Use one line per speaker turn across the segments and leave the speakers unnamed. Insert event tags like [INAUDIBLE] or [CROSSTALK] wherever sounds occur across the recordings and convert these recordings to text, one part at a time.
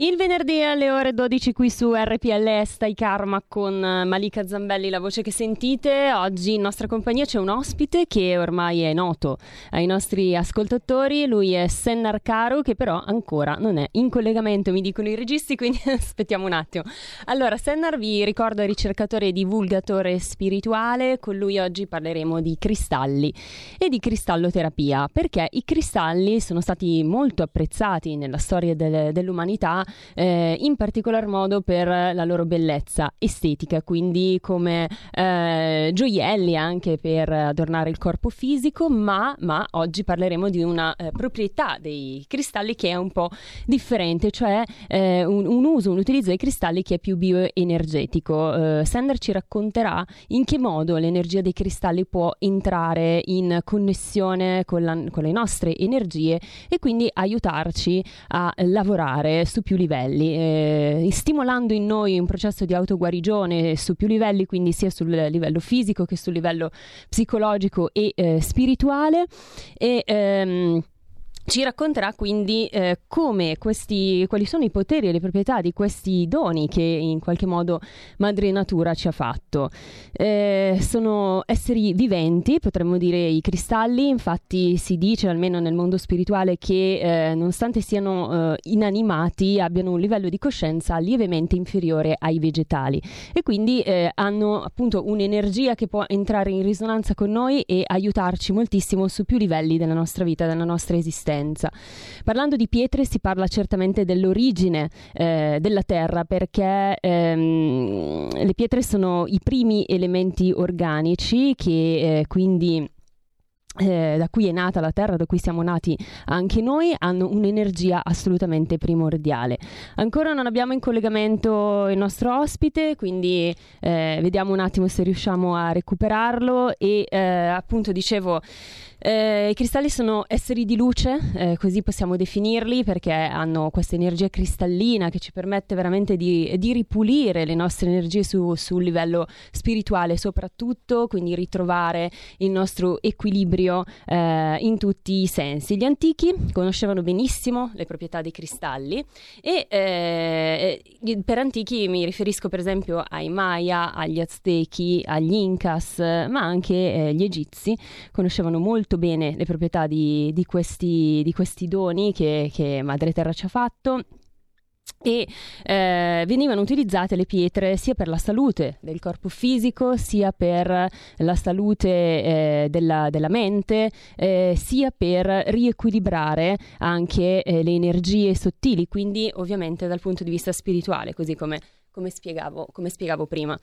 Il venerdì alle ore 12 qui su RPL Stai Karma con eh, Malika Zambelli, la voce che sentite. Oggi in nostra compagnia c'è un ospite che ormai è noto ai nostri ascoltatori. Lui è Sennar Caro che però ancora non è in collegamento, mi dicono i registi, quindi [LAUGHS] aspettiamo un attimo. Allora, Sennar vi ricordo è ricercatore e divulgatore spirituale. Con lui oggi parleremo di cristalli e di cristalloterapia perché i cristalli sono stati molto apprezzati nella storia del, dell'umanità eh, in particolar modo per la loro bellezza estetica, quindi come eh, gioielli anche per adornare il corpo fisico, ma, ma oggi parleremo di una eh, proprietà dei cristalli che è un po' differente, cioè eh, un, un, uso, un utilizzo dei cristalli che è più bioenergetico. Eh, Sander ci racconterà in che modo l'energia dei cristalli può entrare in connessione con, la, con le nostre energie e quindi aiutarci a lavorare su più livelli, eh, stimolando in noi un processo di autoguarigione su più livelli, quindi sia sul livello fisico che sul livello psicologico e eh, spirituale. E, ehm, ci racconterà quindi eh, come questi, quali sono i poteri e le proprietà di questi doni che in qualche modo Madre Natura ci ha fatto. Eh, sono esseri viventi, potremmo dire i cristalli, infatti si dice almeno nel mondo spirituale che eh, nonostante siano eh, inanimati abbiano un livello di coscienza lievemente inferiore ai vegetali. E quindi eh, hanno appunto un'energia che può entrare in risonanza con noi e aiutarci moltissimo su più livelli della nostra vita, della nostra esistenza differenza. Parlando di pietre si parla certamente dell'origine eh, della Terra perché ehm, le pietre sono i primi elementi organici che eh, quindi eh, da cui è nata la Terra, da cui siamo nati anche noi, hanno un'energia assolutamente primordiale. Ancora non abbiamo in collegamento il nostro ospite, quindi eh, vediamo un attimo se riusciamo a recuperarlo e eh, appunto dicevo eh, I cristalli sono esseri di luce, eh, così possiamo definirli, perché hanno questa energia cristallina che ci permette veramente di, di ripulire le nostre energie su, sul livello spirituale, soprattutto, quindi ritrovare il nostro equilibrio eh, in tutti i sensi. Gli antichi conoscevano benissimo le proprietà dei cristalli e eh, per antichi mi riferisco per esempio ai Maya, agli Aztechi, agli Incas, ma anche eh, gli Egizi conoscevano molto molto bene le proprietà di, di, questi, di questi, doni che, che Madre Terra ci ha fatto. E eh, venivano utilizzate le pietre sia per la salute del corpo fisico sia per la salute eh, della, della, mente eh, sia per riequilibrare anche eh, le energie sottili quindi ovviamente dal punto di vista spirituale così come, come, spiegavo, come spiegavo prima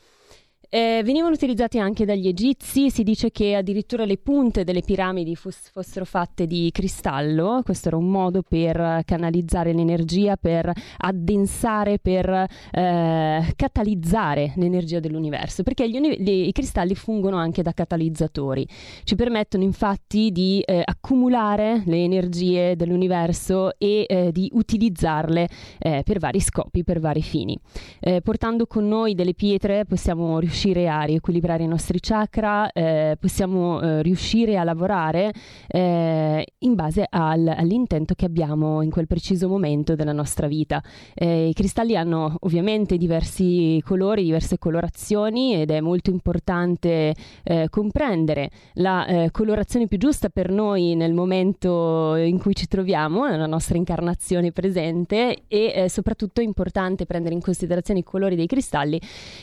eh, venivano utilizzati anche dagli egizi, si dice che addirittura le punte delle piramidi fos- fossero fatte di cristallo, questo era un modo per canalizzare l'energia, per addensare, per eh, catalizzare l'energia dell'universo, perché uni- gli, i cristalli fungono anche da catalizzatori, ci permettono infatti di eh, accumulare le energie dell'universo e eh, di utilizzarle eh, per vari scopi, per vari fini. Eh, portando con noi delle pietre possiamo riuscire riuscire a riequilibrare i nostri chakra, eh, possiamo eh, riuscire a lavorare eh, in base al, all'intento che abbiamo in quel preciso momento della nostra vita. Eh, I cristalli hanno ovviamente diversi colori, diverse colorazioni ed è molto importante eh, comprendere la eh, colorazione più giusta per noi nel momento in cui ci troviamo, nella nostra incarnazione presente e soprattutto è importante prendere in considerazione i colori dei cristalli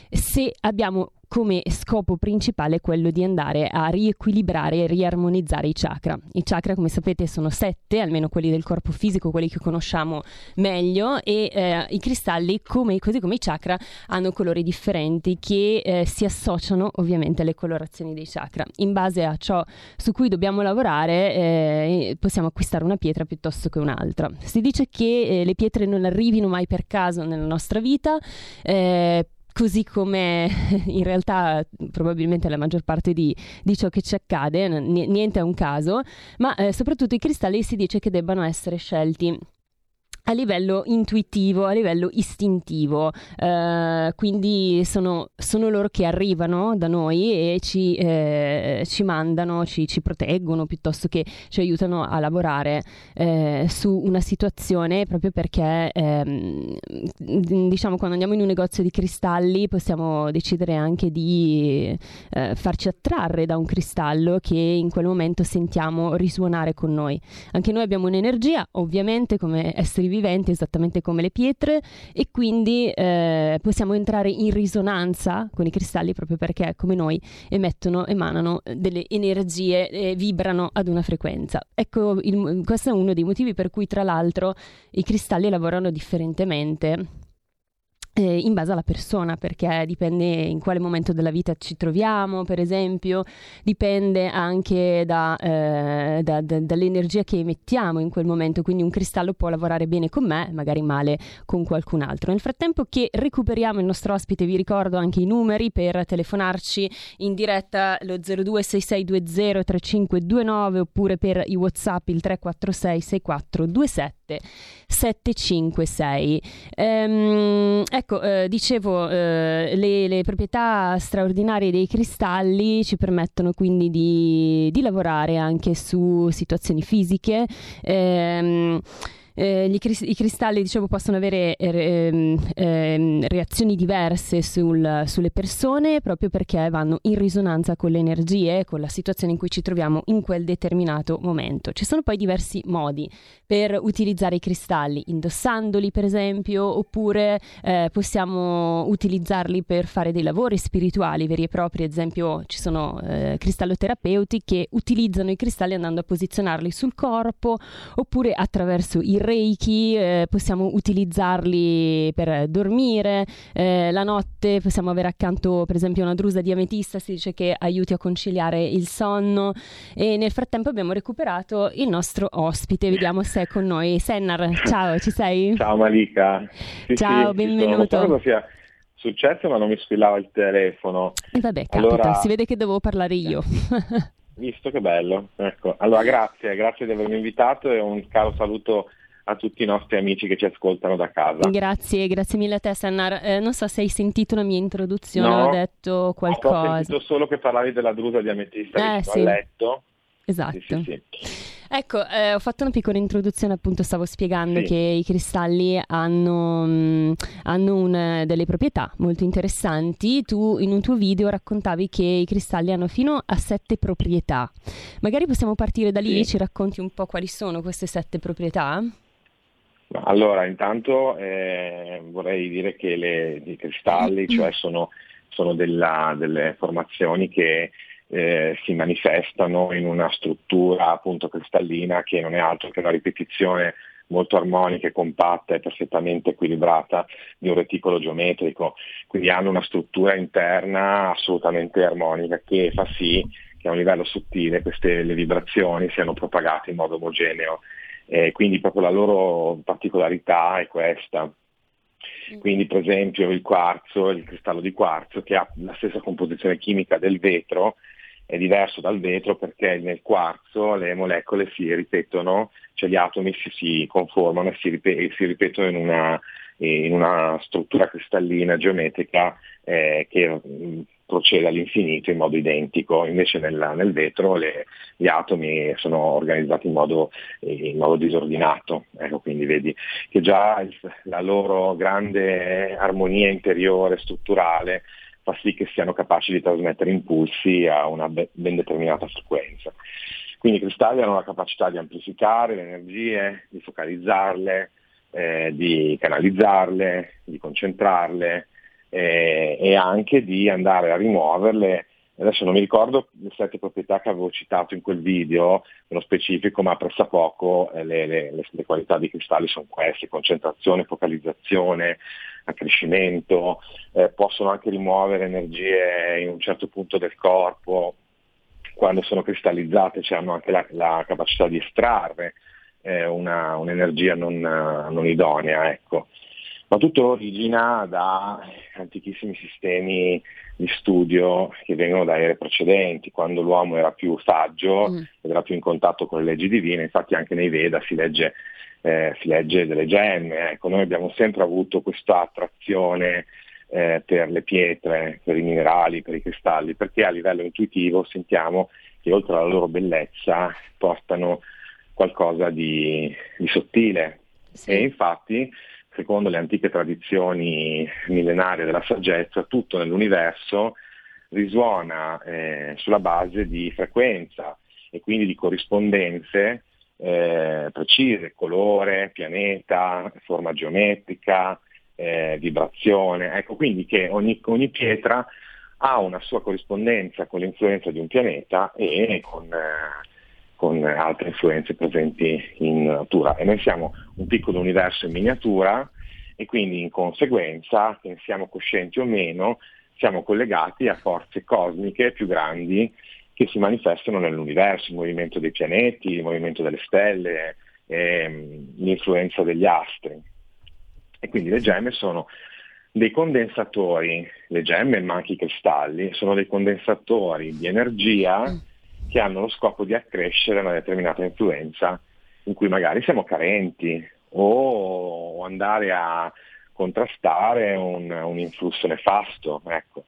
se abbiamo come scopo principale quello di andare a riequilibrare e riarmonizzare i chakra. I chakra, come sapete, sono sette, almeno quelli del corpo fisico, quelli che conosciamo meglio, e eh, i cristalli, come, così come i chakra, hanno colori differenti che eh, si associano ovviamente alle colorazioni dei chakra. In base a ciò su cui dobbiamo lavorare, eh, possiamo acquistare una pietra piuttosto che un'altra. Si dice che eh, le pietre non arrivino mai per caso nella nostra vita eh, così come [LAUGHS] in realtà probabilmente la maggior parte di, di ciò che ci accade, n- niente è un caso, ma eh, soprattutto i cristalli si dice che debbano essere scelti a livello intuitivo, a livello istintivo, eh, quindi sono, sono, loro che arrivano da noi e ci, eh, ci mandano, ci, ci, proteggono piuttosto che ci aiutano a lavorare eh, su una situazione proprio perché ehm, diciamo quando andiamo in un negozio di cristalli possiamo decidere anche di eh, farci attrarre da un cristallo che in quel momento sentiamo risuonare con noi. Anche noi abbiamo un'energia, ovviamente come esseri viventi esattamente come le pietre e quindi eh, possiamo entrare in risonanza con i cristalli proprio perché come noi emettono, emanano delle energie e vibrano ad una frequenza. Ecco, il, questo è uno dei motivi per cui tra l'altro i cristalli lavorano differentemente eh, in base alla persona, perché dipende in quale momento della vita ci troviamo, per esempio, dipende anche da, eh, da, da, dall'energia che emettiamo in quel momento, quindi un cristallo può lavorare bene con me, magari male con qualcun altro. Nel frattempo che recuperiamo il nostro ospite, vi ricordo anche i numeri per telefonarci in diretta lo 0266203529 oppure per i WhatsApp il 346 6427 756. Ehm, ecco, eh, dicevo, eh, le, le, proprietà straordinarie dei cristalli ci permettono quindi di, di lavorare anche su situazioni fisiche. Ehm, eh, cris- i cristalli dicevo, possono avere eh, eh, reazioni diverse sul, sulle persone proprio perché vanno in risonanza con le energie, con la situazione in cui ci troviamo in quel determinato momento. Ci sono poi diversi modi per utilizzare i cristalli, indossandoli per esempio, oppure eh, possiamo utilizzarli per fare dei lavori spirituali veri e propri, ad esempio ci sono eh, cristalloterapeuti che utilizzano i cristalli andando a posizionarli sul corpo oppure attraverso i reiki, eh, possiamo utilizzarli per dormire, eh, la notte possiamo avere accanto per esempio una drusa di ametista, si dice che aiuti a conciliare il sonno e nel frattempo abbiamo recuperato il nostro ospite, vediamo se è con noi. Sennar, ciao, ci sei?
Ciao Malika.
Sì, ciao, sì, benvenuto.
Successo ma non mi squillava il telefono.
E vabbè, capita, allora... si vede che dovevo parlare io.
Visto che bello, ecco. Allora grazie, grazie di avermi invitato e un caro saluto a tutti i nostri amici che ci ascoltano da casa.
Grazie, grazie mille a te Sannar. Eh, non so se hai sentito la mia introduzione,
no,
ho detto qualcosa.
Ho sentito solo che parlavi della drusa di ametista
eh,
che
sì.
ho letto.
Esatto.
Sì, sì, sì.
Ecco, eh, ho fatto una piccola introduzione, appunto stavo spiegando che i cristalli hanno, mh, mm, hanno una, delle proprietà molto interessanti. Tu in un tuo video raccontavi che i cristalli hanno fino a sette proprietà. Magari possiamo partire da lì e ci racconti un po' quali sono queste sette proprietà?
Allora, intanto eh, vorrei dire che le, i cristalli cioè sono, sono della, delle formazioni che eh, si manifestano in una struttura appunto cristallina che non è altro che una ripetizione molto armonica e compatta e perfettamente equilibrata di un reticolo geometrico, quindi hanno una struttura interna assolutamente armonica che fa sì che a un livello sottile queste le vibrazioni siano propagate in modo omogeneo eh, quindi proprio la loro particolarità è questa. Mm. Quindi per esempio il quarzo, il cristallo di quarzo che ha la stessa composizione chimica del vetro, è diverso dal vetro perché nel quarzo le molecole si ripetono, cioè gli atomi si, si conformano e si, ripet- si ripetono in una, in una, struttura cristallina geometrica eh, che procede all'infinito in modo identico, invece nel, nel vetro le, gli atomi sono organizzati in modo, in modo disordinato, ecco, quindi vedi che già il, la loro grande armonia interiore, strutturale, fa sì che siano capaci di trasmettere impulsi a una ben determinata frequenza. Quindi i cristalli hanno la capacità di amplificare le energie, di focalizzarle, eh, di canalizzarle, di concentrarle, eh, e anche di andare a rimuoverle. Adesso non mi ricordo le sette proprietà che avevo citato in quel video, nello specifico, ma pressappoco eh, le, le, le, le qualità dei cristalli sono queste, concentrazione, focalizzazione, accrescimento, eh, possono anche rimuovere energie in un certo punto del corpo, quando sono cristallizzate cioè hanno anche la, la capacità di estrarre eh, una, un'energia non, non idonea. Ecco ma tutto origina da antichissimi sistemi di studio che vengono da ere precedenti, quando l'uomo era più saggio mm. ed era più in contatto con le leggi divine, infatti anche nei Veda si legge eh, si legge delle gemme. Ecco, noi abbiamo sempre avuto questa attrazione eh, per le pietre, per i minerali, per i cristalli, perché a livello intuitivo sentiamo che oltre alla loro bellezza portano qualcosa di, di sottile. Sì. E infatti, secondo le antiche tradizioni millenarie della saggezza, tutto nell'universo risuona eh, sulla base di frequenza e quindi di corrispondenze eh, precise, colore, pianeta, forma geometrica, eh, vibrazione. Ecco quindi che ogni, ogni, pietra ha una sua corrispondenza con l'influenza di un pianeta e con, eh, con altre influenze presenti in natura. E noi siamo un piccolo universo in miniatura e quindi in conseguenza, che siamo coscienti o meno, siamo collegati a forze cosmiche più grandi che si manifestano nell'universo, il movimento dei pianeti, il movimento delle stelle, ehm, l'influenza degli astri. E quindi le gemme sono dei condensatori, le gemme ma anche i cristalli, sono dei condensatori di energia mm. Che hanno lo scopo di accrescere una determinata influenza in cui magari siamo carenti o andare a contrastare un, un influsso nefasto. Ecco.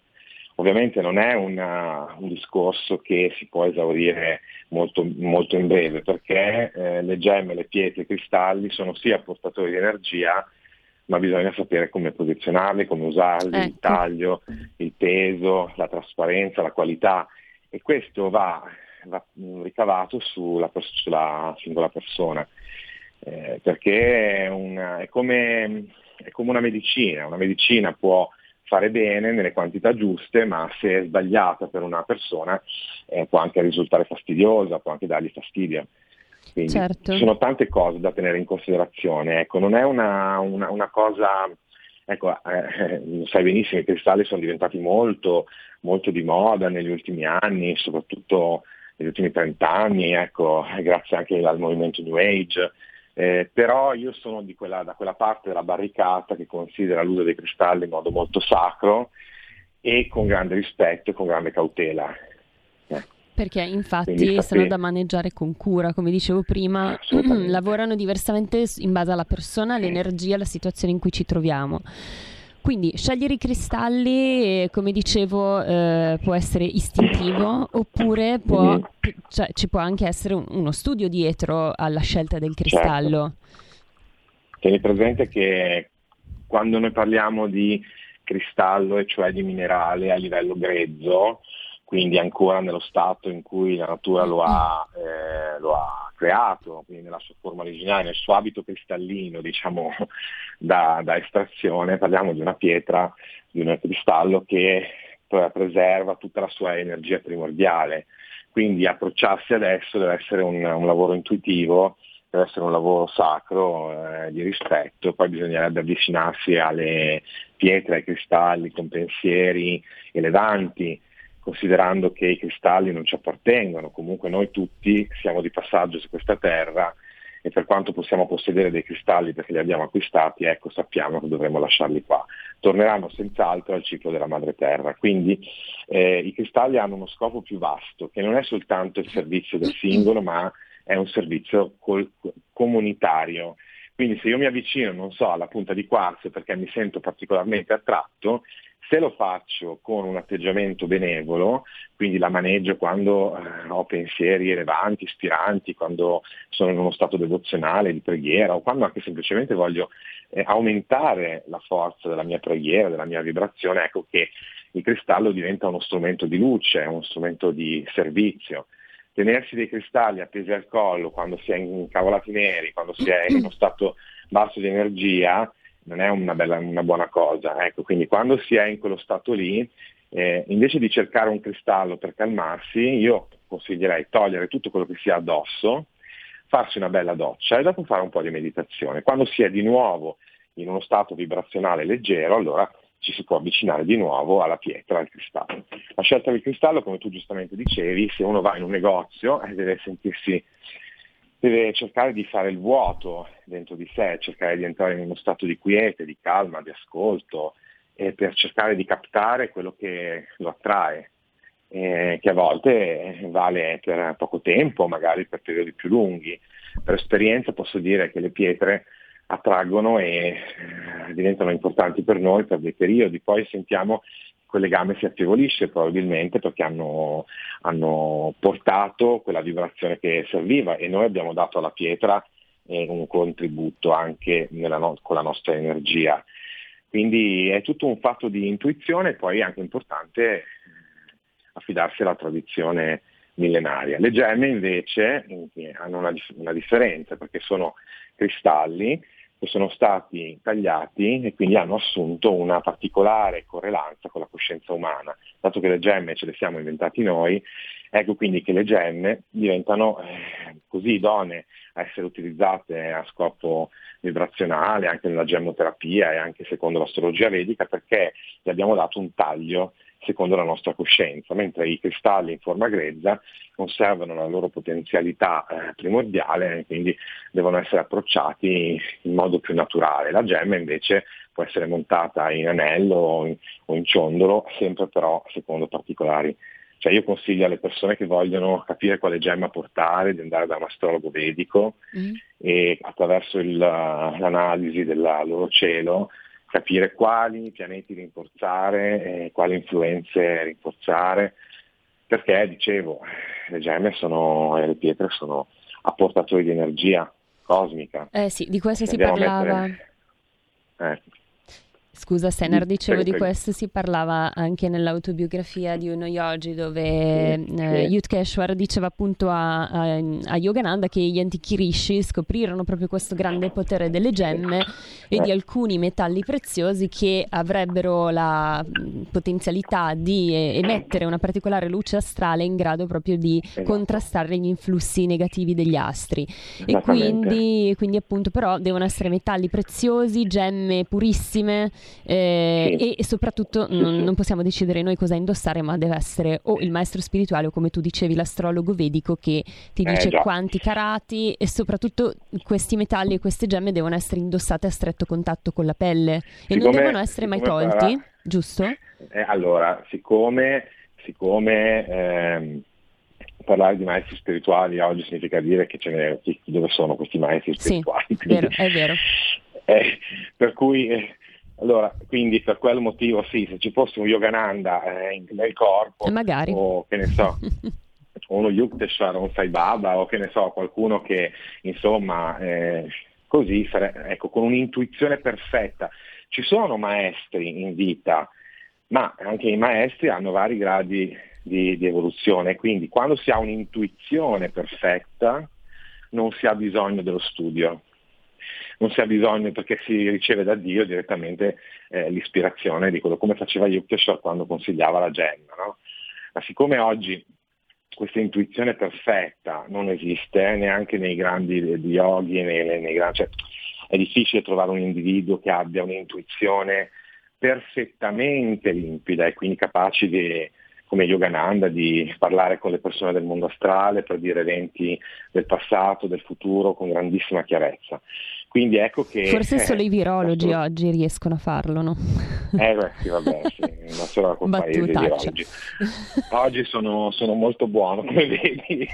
Ovviamente non è una, un discorso che si può esaurire molto, molto in breve perché eh, le gemme, le pietre, i cristalli sono sia portatori di energia ma bisogna sapere come posizionarli, come usarli, ecco. il taglio, il peso, la trasparenza, la qualità e questo va, va ricavato sulla, sulla, singola persona eh, perché è, una, è, come, è come una medicina, una medicina può fare bene nelle quantità giuste, ma se è sbagliata per una persona eh, può anche risultare fastidiosa, può anche dargli fastidio. Quindi certo. ci sono tante cose da tenere in considerazione, ecco, non è una, una, una cosa, ecco, eh, [LAUGHS] sai benissimo, i cristalli sono diventati molto, molto di moda negli ultimi anni, soprattutto negli ultimi 30 anni, ecco, grazie anche al movimento New Age, eh, però io sono quella, da quella parte della barricata che considera l'uso dei cristalli in modo molto sacro e con grande rispetto e con grande cautela.
Eh. Perché infatti sono da maneggiare con cura, come dicevo prima, [CLEARS THROAT] lavorano diversamente in base alla persona, all'energia, alla situazione in cui ci troviamo. Quindi scegliere i cristalli, come dicevo, eh, può essere istintivo oppure può, mm-hmm. cioè, ci può anche essere un, uno studio dietro alla scelta del cristallo.
Certo. Tieni presente che quando noi parliamo di cristallo, e cioè di minerale a livello grezzo, quindi ancora nello stato in cui la natura lo ha, eh, lo ha creato, quindi nella sua forma originale, nel suo abito cristallino, diciamo, [LAUGHS] da, da estrazione, parliamo di una pietra, di un cristallo che preserva tutta la sua energia primordiale. Quindi approcciarsi adesso deve essere un, un lavoro intuitivo, deve essere un lavoro sacro eh, di rispetto, poi bisognerebbe avvicinarsi alle pietre, ai cristalli con pensieri elevanti, considerando che i cristalli non ci appartengono, comunque noi tutti siamo di passaggio su questa terra e per quanto possiamo possedere dei cristalli perché li abbiamo acquistati, ecco sappiamo che dovremmo lasciarli qua. Torneranno senz'altro al ciclo della madre terra. Quindi eh, i cristalli hanno uno scopo più vasto, che non è soltanto il servizio del singolo, ma è un servizio col- comunitario. Quindi se io mi avvicino, non so, alla punta di quarzo perché mi sento particolarmente attratto, se lo faccio con un atteggiamento benevolo, quindi la maneggio quando eh, ho pensieri elevanti, ispiranti, quando sono in uno stato devozionale, di preghiera o quando anche semplicemente voglio eh, aumentare la forza della mia preghiera, della mia vibrazione, ecco che il cristallo diventa uno strumento di luce, uno strumento di servizio. Tenersi dei cristalli appesi al collo quando si è incavolati neri, quando si è in uno stato basso di energia, non è una, bella, una buona cosa. Ecco, quindi quando si è in quello stato lì, eh, invece di cercare un cristallo per calmarsi, io consiglierei togliere tutto quello che si ha addosso, farsi una bella doccia e dopo fare un po' di meditazione. Quando si è di nuovo in uno stato vibrazionale leggero, allora ci si può avvicinare di nuovo alla pietra, al cristallo. La scelta del cristallo, come tu giustamente dicevi, se uno va in un negozio eh, deve sentirsi deve cercare di fare il vuoto dentro di sé, cercare di entrare in uno stato di quiete, di calma, di ascolto, per cercare di captare quello che lo attrae. eh, che a volte vale per poco tempo, magari per periodi più lunghi. Per esperienza posso dire che le pietre attraggono e eh, diventano importanti per noi per dei periodi, poi sentiamo quel legame si affievolisce probabilmente perché hanno, hanno portato quella vibrazione che serviva e noi abbiamo dato alla pietra eh, un contributo anche no- con la nostra energia. Quindi è tutto un fatto di intuizione e poi è anche importante eh, affidarsi alla tradizione millenaria. Le gemme invece hanno una, una differenza perché sono cristalli che sono stati tagliati e quindi hanno assunto una particolare correlanza con la coscienza umana. Dato che le gemme ce le siamo inventati noi, ecco quindi che le gemme diventano eh, così idonee a essere utilizzate a scopo vibrazionale anche nella gemmoterapia e anche secondo l'astrologia vedica perché gli abbiamo dato un taglio secondo la nostra coscienza, mentre i cristalli in forma grezza conservano la loro potenzialità eh, primordiale e quindi devono essere approcciati in modo più naturale. La gemma invece può essere montata in anello o in, o in ciondolo, sempre però secondo particolari cioè io consiglio alle persone che vogliono capire quale gemma portare di andare da un astrologo vedico mm. e attraverso il, l'analisi del loro cielo capire quali pianeti rinforzare quali influenze rinforzare, perché dicevo, le gemme sono, e le pietre sono apportatori di energia cosmica.
Eh sì, di questo si parlava. Mettere... Eh, Scusa Stener, dicevo di questo, si parlava anche nell'autobiografia di uno yogi dove eh, Yutkeshwar diceva appunto a, a, a, Yogananda che gli antichi rishi scoprirono proprio questo grande potere delle gemme e di alcuni metalli preziosi che avrebbero la potenzialità di emettere una particolare luce astrale in grado proprio di esatto. contrastare gli influssi negativi degli astri. E quindi, quindi appunto però devono essere metalli preziosi, gemme purissime eh, sì. e, soprattutto non, non, possiamo decidere noi cosa indossare, ma deve essere o il maestro spirituale o come tu dicevi l'astrologo vedico che ti eh, dice eh, quanti carati e soprattutto questi metalli e queste gemme devono essere indossate a stretto contatto con la pelle e non devono essere mai tolti, sarà... giusto?
Eh, allora, siccome, siccome ehm, parlare di maestri spirituali oggi significa dire che ce n'è dove sono questi maestri spirituali. [LAUGHS]
Sì, vero, è vero.
Eh, per cui eh, allora, quindi per quel motivo sì, se ci fosse un Yogananda eh, nel corpo,
Magari.
o che ne so, [LAUGHS] uno Yukteswar, un Sai Baba, o che ne so, qualcuno che insomma eh, così, sare- ecco, con un'intuizione perfetta. Ci sono maestri in vita, ma anche i maestri hanno vari gradi di, di evoluzione, quindi quando si ha un'intuizione perfetta non si ha bisogno dello studio non si ha bisogno perché si riceve da Dio direttamente eh, l'ispirazione di quello come faceva Yukteswar quando consigliava la gemma. No? Ma siccome oggi questa intuizione perfetta non esiste neanche nei grandi yogi, nei, nei grandi, cioè, è difficile trovare un individuo che abbia un'intuizione perfettamente limpida e quindi capace di, come Yogananda, di parlare con le persone del mondo astrale, per dire eventi del passato, del futuro con grandissima chiarezza. Quindi ecco che...
Forse solo i virologi questo... oggi riescono a farlo, no?
Eh beh, sì, vabbè, sì, non solo col paese di virologi. Oggi sono, sono, molto buono, come vedi,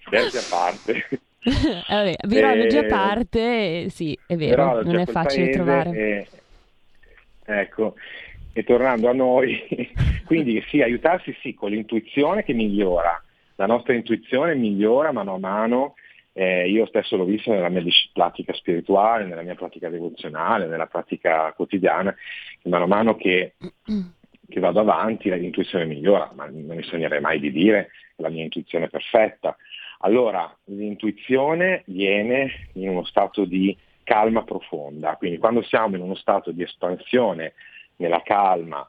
scherzi a parte. [LAUGHS]
Eh, vabbè, virologi a parte, sì, è vero, non è facile trovare.
E, ecco, e tornando a noi, [LAUGHS] quindi sì, aiutarsi sì con l'intuizione che migliora, la nostra intuizione migliora mano a mano eh, io stesso l'ho visto nella mia pratica spirituale, nella mia pratica devozionale, nella pratica quotidiana, che mano a mano che, che vado avanti l'intuizione migliora, ma non mi sognerei mai di dire che la mia intuizione è perfetta. Allora, l'intuizione viene in uno stato di calma profonda, quindi quando siamo in uno stato di espansione nella calma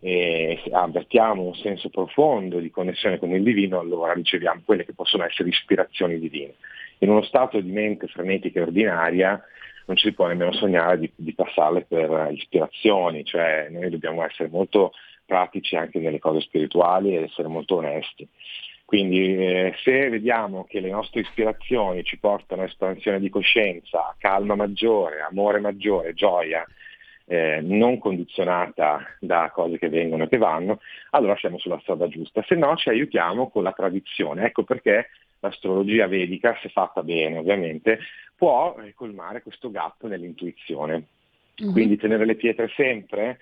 e avvertiamo un senso profondo di connessione con il divino, allora riceviamo quelle che possono essere ispirazioni divine in uno stato di mente frenetica e ordinaria non ci si può nemmeno sognare di, di passarle per ispirazioni, cioè noi dobbiamo essere molto pratici anche nelle cose spirituali ed essere molto onesti. Quindi eh, se vediamo che le nostre ispirazioni ci portano a espansione di coscienza, calma maggiore, amore maggiore, gioia, eh, non condizionata da cose che vengono e che vanno, allora siamo sulla strada giusta, se no ci aiutiamo con la tradizione. Ecco perché l'astrologia vedica, se fatta bene ovviamente, può colmare questo gap nell'intuizione. Mm-hmm. Quindi tenere le pietre sempre,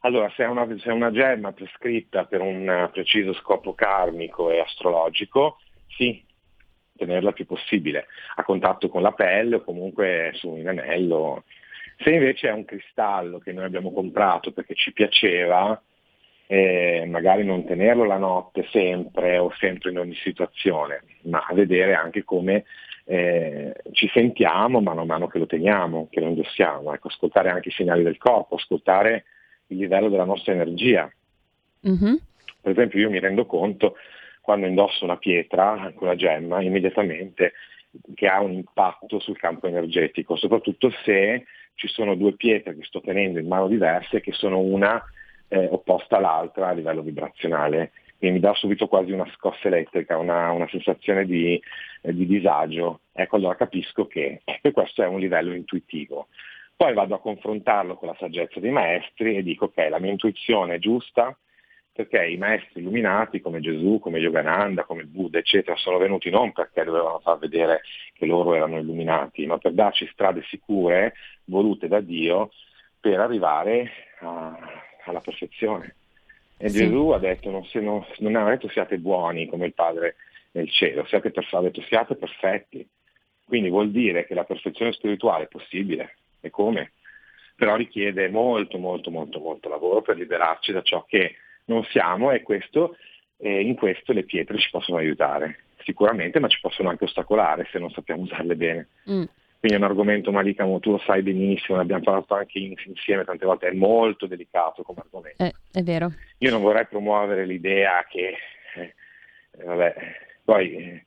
allora se è, una, se è una gemma prescritta per un preciso scopo karmico e astrologico, sì, tenerla il più possibile, a contatto con la pelle o comunque su un anello. Se invece è un cristallo che noi abbiamo comprato perché ci piaceva, eh, magari non tenerlo la notte sempre o sempre in ogni situazione, ma vedere anche come eh, ci sentiamo mano a mano che lo teniamo, che lo indossiamo, ecco, ascoltare anche i segnali del corpo, ascoltare il livello della nostra energia. Mm-hmm. Per esempio io mi rendo conto quando indosso una pietra, una gemma, immediatamente che ha un impatto sul campo energetico, soprattutto se ci sono due pietre che sto tenendo in mano diverse che sono una eh, opposta all'altra a livello vibrazionale. Quindi mi dà subito quasi una scossa elettrica, una, una sensazione di, eh, di, disagio. Ecco, allora capisco che, che [LAUGHS] questo è un livello intuitivo. Poi vado a confrontarlo con la saggezza dei maestri e dico ok, la mia intuizione è giusta, perché i maestri illuminati come Gesù, come Yogananda, come il Buddha, eccetera, sono venuti non perché dovevano far vedere che loro erano illuminati, ma per darci strade sicure, volute da Dio, per arrivare a, alla perfezione. E sì. Gesù ha detto, non, se, non, non, ha detto siate buoni come il Padre nel cielo, siate per, ha detto siate perfetti. Quindi vuol dire che la perfezione spirituale è possibile. E come? Però richiede molto, molto, molto, molto lavoro per liberarci da ciò che non siamo e questo, eh, in questo le pietre ci possono aiutare, sicuramente, ma ci possono anche ostacolare se non sappiamo usarle bene. Mm. Quindi è un argomento Malika, tu lo sai benissimo, ne abbiamo parlato anche insieme tante volte, è molto delicato come argomento.
Eh, è vero.
Io non vorrei promuovere l'idea che, eh, vabbè, poi,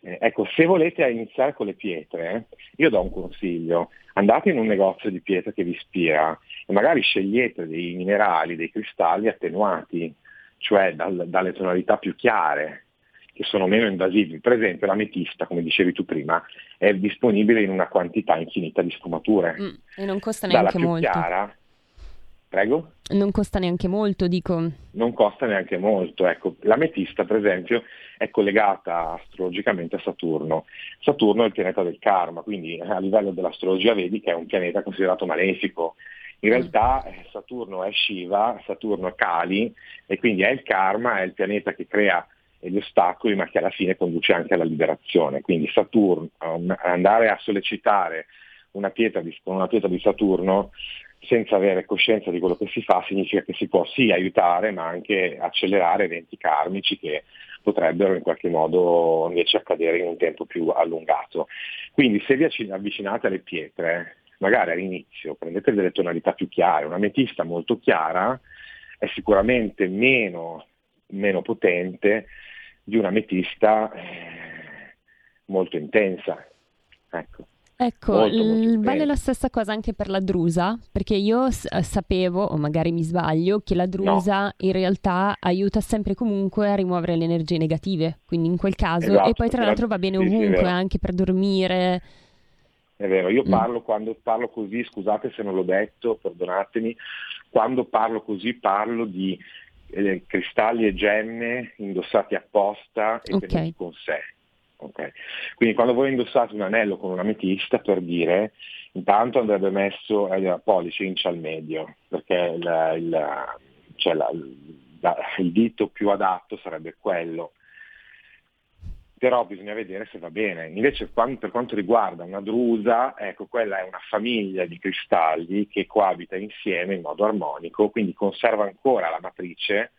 eh, ecco, se volete iniziare con le pietre, io do un consiglio, andate in un negozio di pietre che vi ispira e magari scegliete dei minerali, dei cristalli attenuati, cioè dal, dalle tonalità più chiare, che sono meno invasivi. Per esempio l'ametista, come dicevi tu prima, è disponibile in una quantità infinita di sfumature. Mm,
e non costa neanche molto.
Chiara, Prego?
Non costa neanche molto, dico.
Non costa neanche molto, ecco. L'ametista, per esempio, è collegata astrologicamente a Saturno. Saturno è il pianeta del karma, quindi a livello dell'astrologia vedica è un pianeta considerato malefico. In realtà eh, Saturno è Shiva, Saturno è Kali e quindi è il karma, è il pianeta che crea gli ostacoli ma che alla fine conduce anche alla liberazione. Quindi Saturno, andare a sollecitare una pietra di, una pietra di Saturno senza avere coscienza di quello che si fa significa che si può sì aiutare ma anche accelerare eventi karmici che potrebbero in qualche modo invece accadere in un tempo più allungato. Quindi se vi avvicinate alle pietre, magari all'inizio prendete delle tonalità più chiare, una metista molto chiara è sicuramente meno, meno potente di una metista eh, molto intensa. Ecco.
Ecco, molto, molto vale la stessa cosa anche per la drusa, perché io s- sapevo, o magari mi sbaglio, che la drusa no. in realtà aiuta sempre comunque a rimuovere le energie negative, quindi in quel caso, esatto, e poi tra l'altro va bene ovunque, sì, anche per dormire.
È vero, io mm. parlo quando parlo così, scusate se non l'ho detto, perdonatemi, quando parlo così parlo di eh, cristalli e gemme indossati apposta e okay. tenuti con sé Okay. Quindi quando voi indossate un anello con un'ametista, per dire, intanto andrebbe messo il pollice incia al medio, perché il, il, cioè la, la, il dito più adatto sarebbe quello. Però bisogna vedere se va bene. Invece per quanto riguarda una drusa, ecco, quella è una famiglia di cristalli che coabita insieme in modo armonico, quindi conserva ancora la matrice,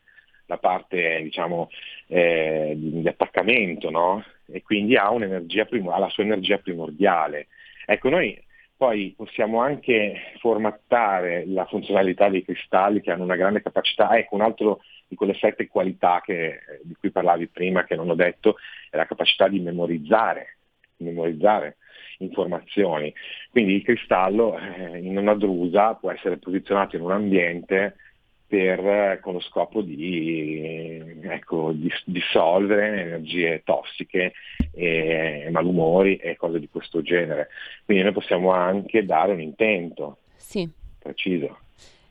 la parte diciamo, eh, di, attaccamento, no? E quindi ha, prim- ha la sua energia primordiale. Ecco, noi poi possiamo anche formattare la funzionalità dei cristalli che hanno una grande capacità. Ecco, un altro di quelle sette qualità che, di cui parlavi prima, che non ho detto, è la capacità di memorizzare, memorizzare informazioni. Quindi il cristallo eh, in una drusa può essere posizionato in un ambiente per, con lo scopo di ecco, dissolvere energie tossiche, e malumori e cose di questo genere. Quindi noi possiamo anche dare un intento.
Sì.
preciso.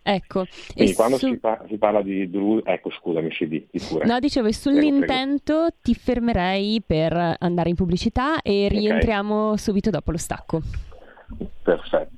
Ecco.
Quindi quando su... si, pa- si, parla di Drew, ecco scusami, si di, di pure.
No, dicevo, sull'intento prego, prego. ti fermerei per andare in pubblicità e rientriamo okay. subito dopo lo stacco.
Perfetto.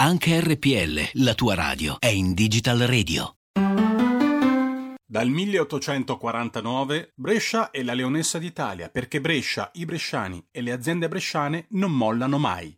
Anche RPL, la tua radio, è in Digital Radio.
Dal 1849 Brescia è la leonessa d'Italia perché Brescia, i bresciani e le aziende bresciane non mollano mai.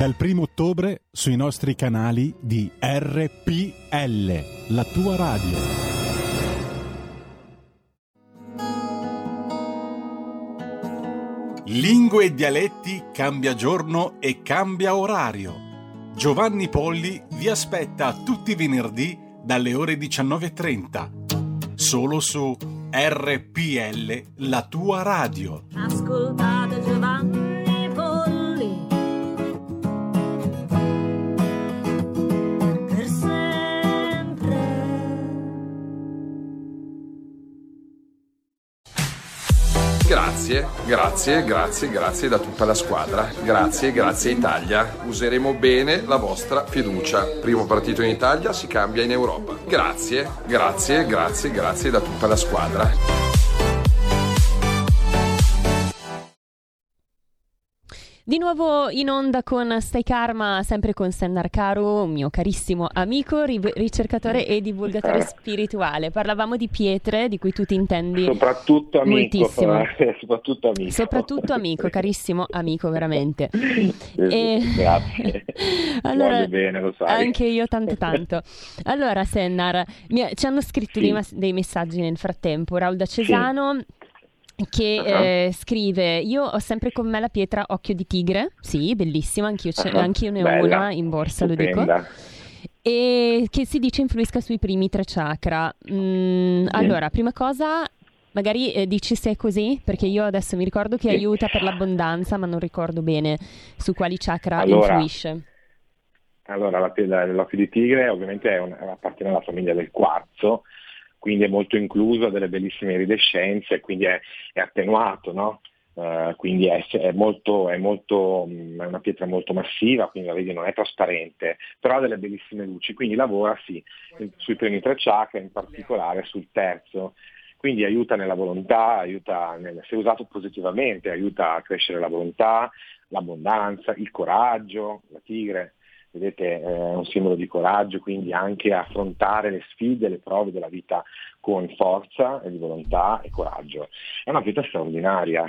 Dal primo ottobre sui nostri canali di RPL, la tua radio. Lingue e dialetti cambia giorno e cambia orario. Giovanni Polli vi aspetta tutti i venerdì dalle ore 19.30. Solo su RPL, la tua radio.
Ascoltate Giovanni.
Grazie, grazie, grazie, grazie da tutta la squadra. Grazie, grazie Italia. Useremo bene la vostra fiducia. Primo partito in Italia si cambia in Europa. Grazie, grazie, grazie, grazie da tutta la squadra.
Di nuovo in onda con Stai Karma, sempre con Stendar Caro, un mio carissimo amico, ri- ricercatore e divulgatore
Eh.
spirituale. Parlavamo di pietre, di cui tu ti intendi
Soprattutto amico,
moltissimo.
eh, [LAUGHS] soprattutto amico.
Soprattutto amico, carissimo amico, veramente. [LAUGHS]
Sì, sì,
E-
Grazie. [LAUGHS]
Allora,
bene, lo sai.
Anche io tanto tanto. Allora, Sennar, mi- ci hanno scritto
Sì.
dei, mas- dei messaggi nel frattempo. Raul da Cesano che
Ah.
eh, scrive: Io ho sempre con me la pietra occhio di tigre. Sì, bellissima, anch'io, ce-
Ah,
anch'io ne ho
bella,
una in borsa, lo dico.
stupenda.
E che si dice influisca sui primi tre chakra. Mm, Allora, prima cosa. Magari eh, dici se è così, perché io adesso mi ricordo che
Sì.
aiuta per l'abbondanza, ma non ricordo bene su quali chakra
Allora,
influisce.
Allora, la pietra dell'occhio di tigre ovviamente è un- appartiene alla famiglia del quarzo, quindi è molto incluso, ha delle bellissime iridescenze, quindi è, è attenuato, no? Eh, quindi è, è molto, è, molto, mh, è una pietra molto massiva, quindi la vedi non è trasparente, però ha delle bellissime luci, quindi lavora sì sui primi tre chakra, in particolare sul terzo, quindi aiuta nella volontà, aiuta nel, se usato positivamente, aiuta a crescere la volontà, l'abbondanza, il coraggio, la tigre, vedete è un simbolo di coraggio, quindi anche affrontare le sfide, le prove della vita con forza e di volontà e coraggio. È una pietra straordinaria.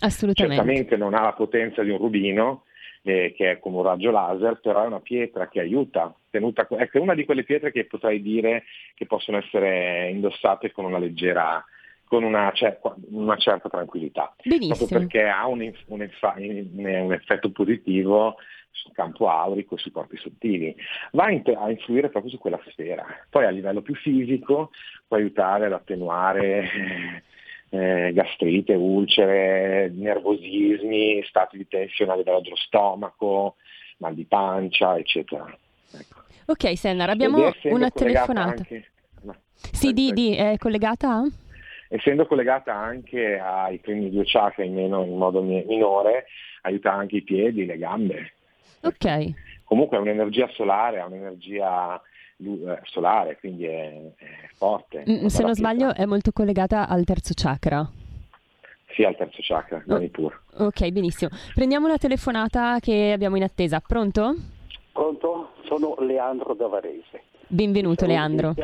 Assolutamente.
Certamente non ha la potenza di un rubino, eh, che è come un raggio laser, però è una pietra che aiuta. Tenuta, ecco, è una di quelle pietre che potrei dire che possono essere indossate con una leggera, con una, cer- una certa tranquillità.
Benissimo.
Proprio perché ha un, un un effetto positivo sul campo aurico sui corpi sottili. Va a, influire proprio su quella sfera. Poi a livello più fisico può aiutare ad attenuare eh, gastrite, ulcere, nervosismi, stati di tensione a livello dello stomaco, mal di pancia, eccetera.
Ok, Sennar, abbiamo una telefonata.
anche- no,
Sì, di, di, è collegata a?
essendo collegata anche ai primi due chakra in, meno, in modo mi- minore, aiuta anche i piedi, le gambe.
Ok.
Comunque è un'energia solare, ha un'energia eh, solare, quindi è, è forte.
Mm, Se non sbaglio è molto collegata al terzo chakra.
Sì, al terzo chakra, Manipur.
Ok, benissimo. Prendiamo la telefonata che abbiamo in attesa. Pronto?
Pronto? Sono Leandro da Varese.
Benvenuto Leandro.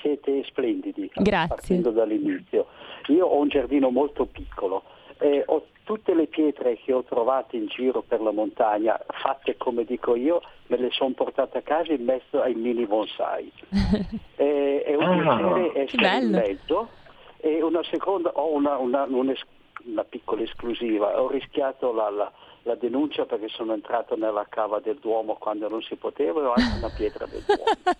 Siete splendidi,
Grazie.
partendo dall'inizio. Io ho un giardino molto piccolo e ho tutte le pietre che ho trovato in giro per la montagna, fatte come dico io, me le sono portate a casa in mezzo ai mini bonsai. [LAUGHS] E- è un
Ah,
piacere
che
essere in mezzo. E una seconda, ho una, una- un'es- una piccola esclusiva, ho rischiato la, la- la denuncia perché sono entrato nella cava del Duomo quando non si poteva e ho anche una pietra del Duomo. [LAUGHS]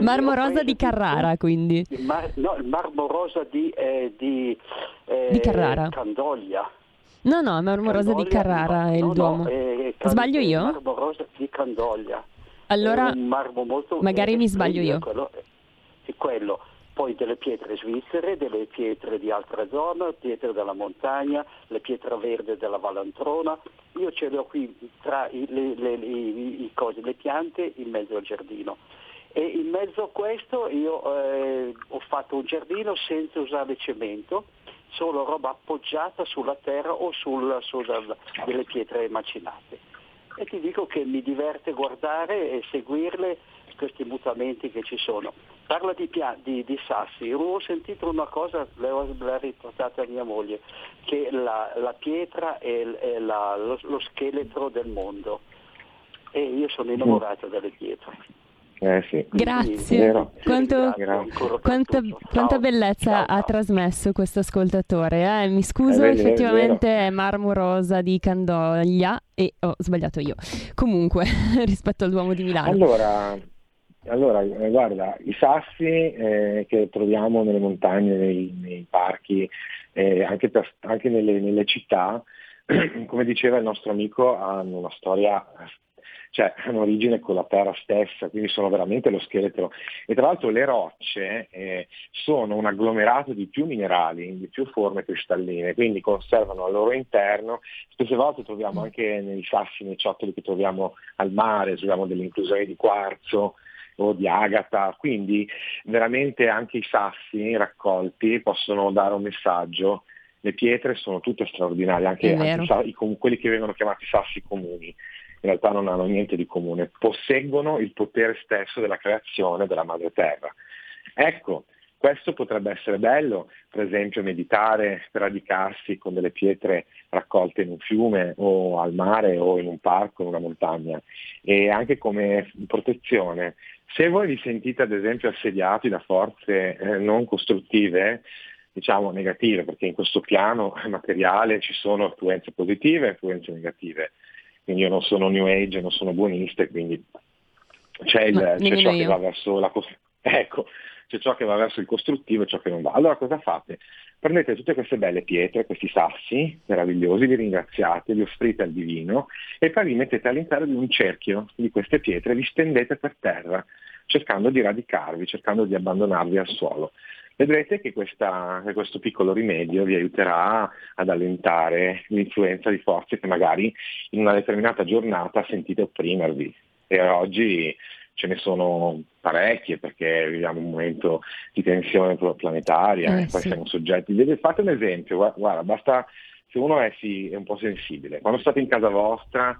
Marmo rosa di Carrara, quindi.
Il, mar- no, il marmo rosa di, eh, di, eh,
Di Carrara.
Candoglia.
No, no, Marmo rosa di
Candoglia,
Carrara è
no,
il
no,
Duomo.
eh, Can-
Sbaglio io?
marmo rosa di Candoglia.
Allora,
È un marmo molto,
magari
eh,
mi sbaglio io.
Quello, sì, quello. Poi delle pietre svizzere, delle pietre di altra zona, pietre della montagna, le pietre verde della Valantrona. Io ce le ho qui tra i, le, le- i- i cose, le piante in mezzo al giardino. E in mezzo a questo io eh, ho fatto un giardino senza usare cemento, solo roba appoggiata sulla terra o sul, su delle pietre macinate. E ti dico che mi diverte guardare e seguirle questi mutamenti che ci sono. Parla di, pia- di- di sassi, ho sentito una cosa, l'ho, riportata mia moglie, che la, la pietra è, è la- lo, lo scheletro del mondo e io sono innamorato delle pietre.
Eh sì.
Grazie. Quanto, quanta, quanta bellezza ha trasmesso questo ascoltatore. eh? Mi scuso,
È vero, è
effettivamente è marmo rosa di Candoglia e ho sbagliato io. Comunque, [LAUGHS] rispetto al Duomo di Milano.
Allora, allora, eh, guarda, i sassi eh, che troviamo nelle montagne, nei, nei parchi, eh, anche, per- anche nelle, nelle città, [CLEARS THROAT] come diceva il nostro amico, hanno una storia cioè hanno origine con la terra stessa, quindi sono veramente lo scheletro. E tra l'altro le rocce eh, sono un agglomerato di più minerali, di più forme cristalline, quindi conservano al loro interno, spesse volte troviamo anche nei sassi, nei ciottoli che troviamo al mare, troviamo delle inclusioni di quarzo, o di agata, quindi veramente anche i sassi raccolti possono dare un messaggio. Le pietre sono tutte straordinarie, anche, anche i, quelli che vengono chiamati sassi comuni, in realtà non hanno niente di comune, posseggono il potere stesso della creazione della madre terra. Ecco, questo potrebbe essere bello, per esempio meditare per radicarsi con delle pietre raccolte in un fiume o al mare o in un parco, in una montagna, e anche come protezione. Se voi vi sentite ad esempio assediati da forze eh, non costruttive, diciamo negative, perché in questo piano materiale ci sono influenze positive e influenze negative. Quindi io non sono New Age, non sono buonista, quindi c'è, il, c'è ciò io. che va verso la [LAUGHS] ecco, c'è ciò che va verso il costruttivo e ciò che non va. Allora cosa fate? Prendete tutte queste belle pietre, questi sassi meravigliosi, li ringraziate, li offrite al divino e poi li mettete all'interno di un cerchio di queste pietre, li stendete per terra, cercando di radicarvi, cercando di abbandonarvi al suolo. Vedrete che, questa, che questo piccolo rimedio vi aiuterà ad allentare l'influenza di forze che magari in una determinata giornata sentite opprimervi. E oggi ce ne sono parecchie perché viviamo un momento di tensione planetaria eh, e poi sì. siamo soggetti. Fate un esempio, guarda, basta se uno è, sì, è un po' sensibile, quando state in casa vostra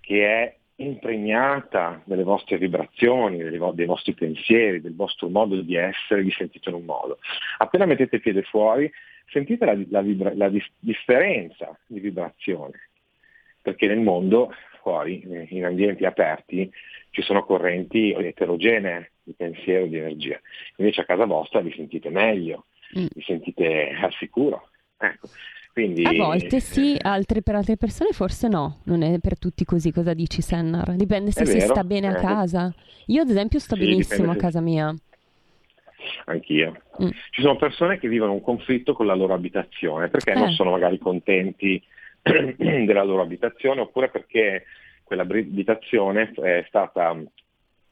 che è impregnata delle vostre vibrazioni, dei vostri pensieri, del vostro modo di essere, vi sentite in un modo. Appena mettete piede fuori, sentite la, la, vibra- la differenza di vibrazione, perché nel mondo, fuori, in ambienti aperti, ci sono correnti eterogenee di pensiero, di energia. Invece a casa vostra vi sentite meglio, mm. vi sentite al sicuro. Ecco. Quindi,
a volte sì, altre, per altre persone forse no, non è per tutti così, cosa dici Sennar? Dipende se si sta bene a eh. casa. Io ad esempio sto sì, benissimo a casa mia.
Anch'io. Mm. Ci sono persone che vivono un conflitto con la loro abitazione perché eh. non sono magari contenti [CLEARS THROAT] della loro abitazione oppure perché quella abitazione è stata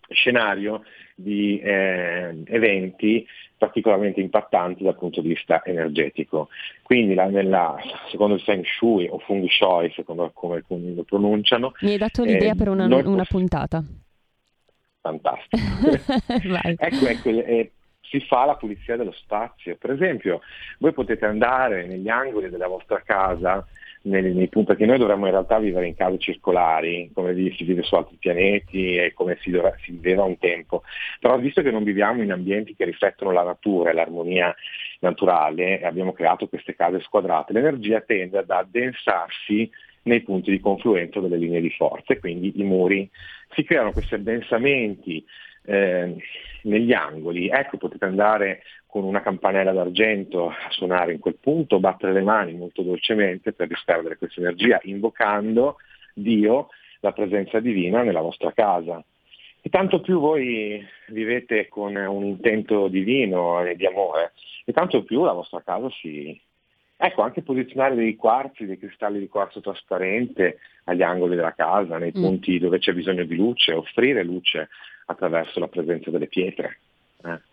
scenario di eh, eventi particolarmente impattanti dal punto di vista energetico. Quindi la, nella, secondo il Feng Shui o Feng Shui, secondo come alcuni lo pronunciano...
Mi hai dato l'idea eh, per una, una puntata.
Fantastico. [LAUGHS] ecco, ecco eh, si fa la pulizia dello spazio. Per esempio, voi potete andare negli angoli della vostra casa nei, nei punti, perché noi dovremmo in realtà vivere in case circolari, come si vive su altri pianeti e come si, dovrebbe, si viveva un tempo. Però visto che non viviamo in ambienti che riflettono la natura e l'armonia naturale, abbiamo creato queste case squadrate, l'energia tende ad addensarsi nei punti di confluenza delle linee di forza e quindi i muri si creano questi addensamenti eh, negli angoli. Ecco, potete andare con una campanella d'argento a suonare in quel punto, battere le mani molto dolcemente per disperdere questa energia, invocando Dio, la presenza divina nella vostra casa. E tanto più voi vivete con un intento divino e di amore, e tanto più la vostra casa si... Ecco, anche posizionare dei quarzi, dei cristalli di quarzo trasparente agli angoli della casa, nei mm. punti dove c'è bisogno di luce, offrire luce attraverso la presenza delle pietre. Eh.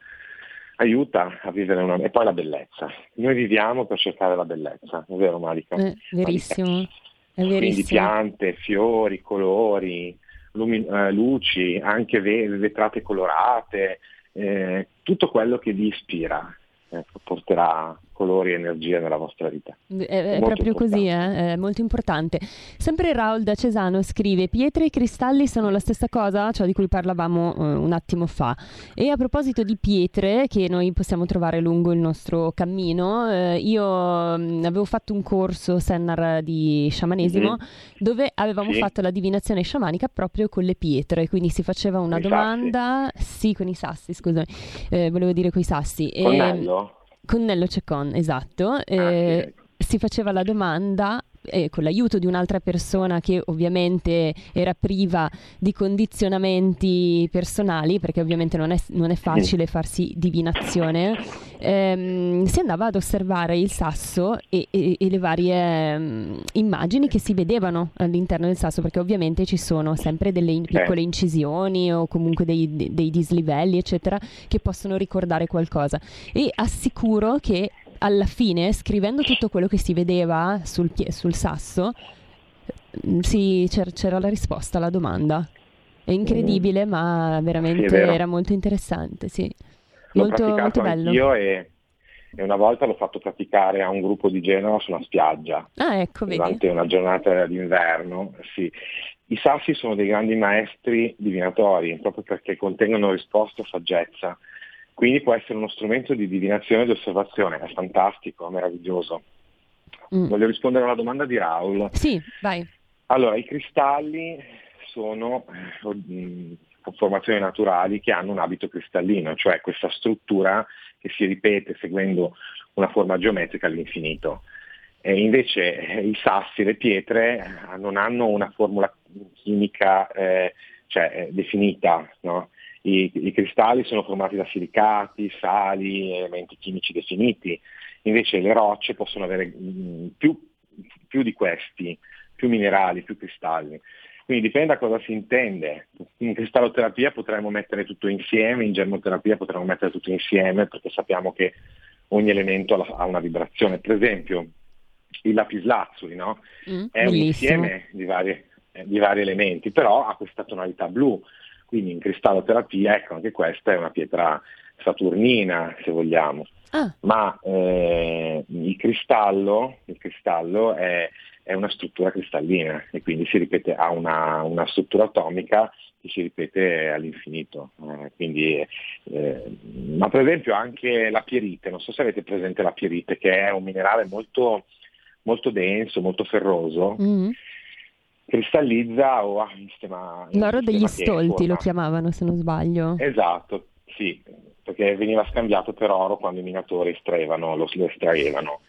Aiuta a vivere una... E poi la bellezza. Noi viviamo per cercare la bellezza, è vero Marica?
Eh, verissimo. È verissimo.
Quindi piante, fiori, colori, lumi- eh, luci, anche vetrate colorate, eh, tutto quello che vi ispira ecco, porterà colori e energia nella vostra vita.
È, è, proprio importante. così, eh? è molto importante. Sempre Raul da Cesano scrive: Pietre e cristalli sono la stessa cosa, ciò di cui parlavamo uh, un attimo fa. E a proposito di pietre che noi possiamo trovare lungo il nostro cammino, eh, io mh, mm, avevo fatto un corso Sennar di sciamanesimo mm-hmm. dove avevamo sì. fatto la divinazione sciamanica proprio con le pietre, quindi si faceva una con domanda, sì, con i sassi, scusami, eh, volevo dire con i sassi.
Con e,
con Nello Ceccon, esatto. Ah, eh, sì. Si faceva la domanda e con l'aiuto di un'altra persona che ovviamente era priva di condizionamenti personali, perché ovviamente non è, non è facile farsi divinazione, ehm, si andava ad osservare il sasso e, e, e le varie um, immagini che si vedevano all'interno del sasso, perché ovviamente ci sono sempre delle in- piccole incisioni o comunque dei, dei dislivelli, eccetera, che possono ricordare qualcosa. E assicuro che alla fine, scrivendo tutto quello che si vedeva sul, pie- sul sasso, mm, sì, c'era, c'era, la risposta alla domanda. È incredibile, mm. ma veramente
sì,
era molto interessante, sì.
L'ho
molto, molto bello.
Io e, e, una volta l'ho fatto praticare a un gruppo di Genova su una spiaggia.
Ah, ecco,
durante una giornata d'inverno, sì. I sassi sono dei grandi maestri divinatori, proprio perché contengono risposte e saggezza. Quindi può essere uno strumento di divinazione e di osservazione, è fantastico, meraviglioso. Mm. Voglio rispondere alla domanda di Raul.
Sì, vai.
Allora, i cristalli sono eh, formazioni naturali che hanno un abito cristallino, cioè questa struttura che si ripete seguendo una forma geometrica all'infinito. E invece eh, i sassi, le pietre, eh, non hanno una formula chimica eh, cioè, eh, definita, no? I, I, cristalli sono formati da silicati, sali, elementi chimici definiti, invece le rocce possono avere mh, mm, più, più, di questi, più minerali, più cristalli. Quindi dipende da cosa si intende. In cristalloterapia potremmo mettere tutto insieme, in germoterapia potremmo mettere tutto insieme perché sappiamo che ogni elemento ha una vibrazione. Per esempio, il lapislazzuli no? mm, è bellissimo. un insieme di vari, eh, di vari elementi, però ha questa tonalità blu quindi in cristalloterapia, ecco, anche questa è una pietra saturnina, se vogliamo. Ah. Ma eh, il cristallo, il cristallo è, è, una struttura cristallina e quindi si ripete, ha una, una struttura atomica che si ripete all'infinito. Eh, quindi, eh, ma per esempio anche la pierite, non so se avete presente la pierite, che è un minerale molto, molto denso, molto ferroso. Mm cristallizza o ha un sistema...
L'oro degli stolti lo chiamavano se non sbaglio.
Esatto, sì, perché veniva scambiato per oro quando i minatori estraevano, lo, lo estraevano.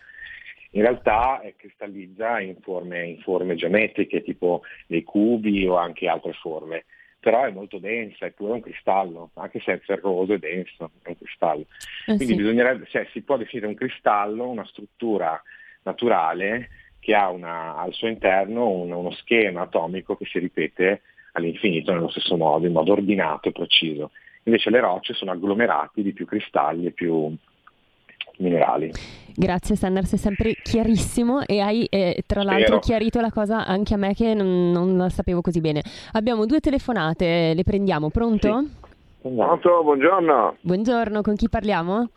In realtà eh, cristallizza in forme, in forme geometriche, tipo dei cubi o anche altre forme però è molto densa, è pure un cristallo, anche se è ferroso e denso, è un cristallo. Eh Quindi sì. bisognerebbe, cioè, si può definire un cristallo una struttura naturale che ha una, al suo interno un, uno schema atomico che si ripete all'infinito nello stesso modo, in modo ordinato e preciso. Invece le rocce sono agglomerati di più cristalli e più minerali.
Grazie Sander, sei sempre chiarissimo e hai eh, tra l'altro Spero. chiarito la cosa anche a me che non, non, la sapevo così bene. Abbiamo due telefonate, le prendiamo, pronto?
Sì. Pronto, buongiorno.
Buongiorno, con chi parliamo?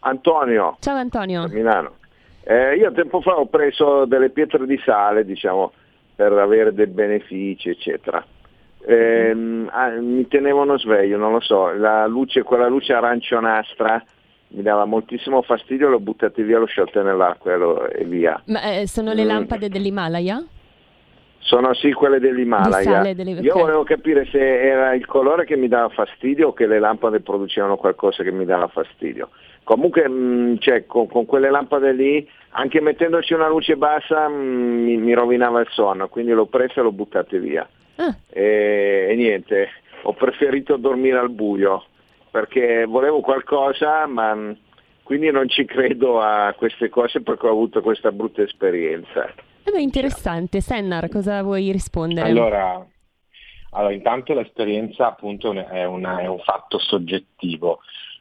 Antonio.
Ciao Antonio.
Milano. Eh, io tempo fa ho preso delle pietre di sale, diciamo, per avere dei benefici, eccetera. Eh, ah, mi tenevano sveglio, non lo so, la luce, quella luce arancione-astra mi dava moltissimo fastidio, l'ho buttate via, l'ho sciolte nell'acqua e, lo, e via.
Ma eh, sono le mm. lampade dell'Himalaya?
Sono sì quelle dell'Himalaya. Di delle... Io volevo capire se era il colore che mi dava fastidio o che le lampade producevano qualcosa che mi dava fastidio. Comunque mh, mm, cioè, con, con, quelle lampade lì, anche mettendoci una luce bassa, mh, mm, mi, mi, rovinava il sonno, quindi l'ho presa e l'ho buttate via. Ah. E, e niente, ho preferito dormire al buio perché volevo qualcosa, ma mh, quindi non ci credo a queste cose perché ho avuto questa brutta esperienza.
Eh beh, interessante. Sennar, cosa vuoi rispondere?
Allora, allora intanto l'esperienza appunto è, una, è, un fatto soggettivo,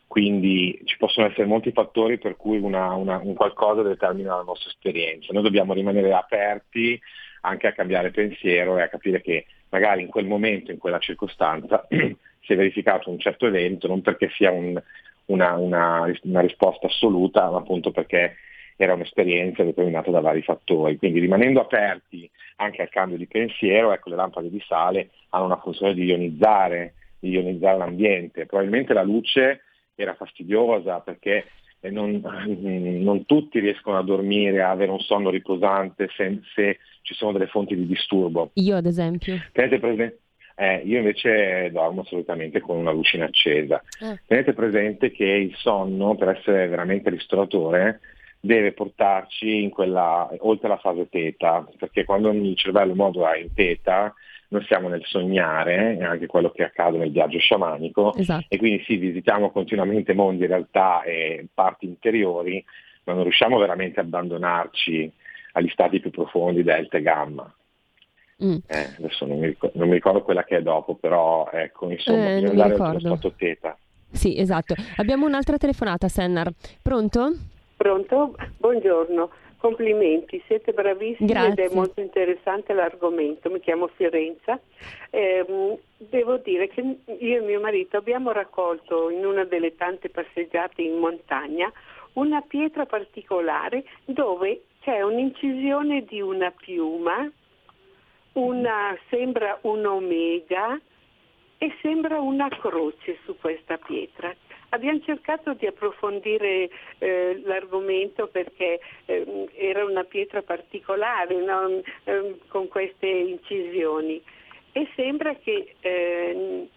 quindi ci possono essere molti fattori per cui una, una, un qualcosa determina la nostra esperienza. Noi dobbiamo rimanere aperti anche a cambiare pensiero e a capire che magari in quel momento, in quella circostanza, [CLEARS THROAT] si è verificato un certo evento, non perché sia un, una, una, risposta assoluta, ma appunto perché era un'esperienza determinata da vari fattori. Quindi rimanendo aperti anche al cambio di pensiero, ecco, le lampade di sale hanno una funzione di ionizzare, di ionizzare l'ambiente. Probabilmente la luce era fastidiosa perché non, non, tutti riescono a dormire, a avere un sonno riposante se, se ci sono delle fonti di disturbo.
Io ad esempio.
Tenete presente, eh, io invece dormo assolutamente con una luce accesa. Eh. Tenete presente che il sonno, per essere veramente ristoratore, deve portarci in quella, oltre la fase teta, perché quando il cervello modula in teta noi siamo nel sognare, è anche quello che accade nel viaggio sciamanico, esatto. e quindi sì, visitiamo continuamente mondi, realtà e parti interiori, ma non riusciamo veramente ad abbandonarci agli stati più profondi delta e gamma. Mm. Eh, adesso non mi, ricordo, non mi, ricordo, quella che è dopo, però ecco, insomma, eh, bisogna andare allo stato teta.
Sì, esatto. Abbiamo un'altra telefonata, Sennar. Pronto?
Pronto? Buongiorno. Complimenti, siete bravissimi
Grazie.
ed è molto interessante l'argomento. Mi chiamo Fiorenza. Eh, devo dire che io e mio marito abbiamo raccolto in una delle tante passeggiate in montagna una pietra particolare dove c'è un'incisione di una piuma, una, sembra un omega e sembra una croce su questa pietra. Abbiamo cercato di approfondire eh, l'argomento perché eh, era una pietra particolare no? eh, con queste incisioni e sembra che eh,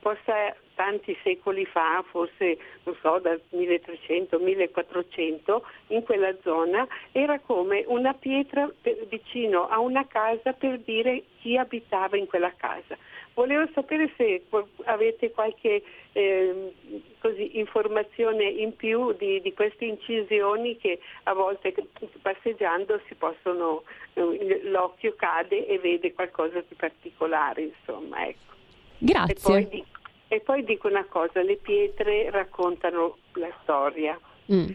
possa tanti secoli fa, forse non so, dal 1300-1400, in quella zona era come una pietra per, vicino a una casa per dire chi abitava in quella casa. Volevo sapere se avete qualche eh, così, informazione in più di, di, queste incisioni che a volte passeggiando si possono, eh, l'occhio cade e vede qualcosa di particolare, insomma. Ecco.
Grazie.
E poi, dico, e poi, dico, una cosa, le pietre raccontano la storia. Mm.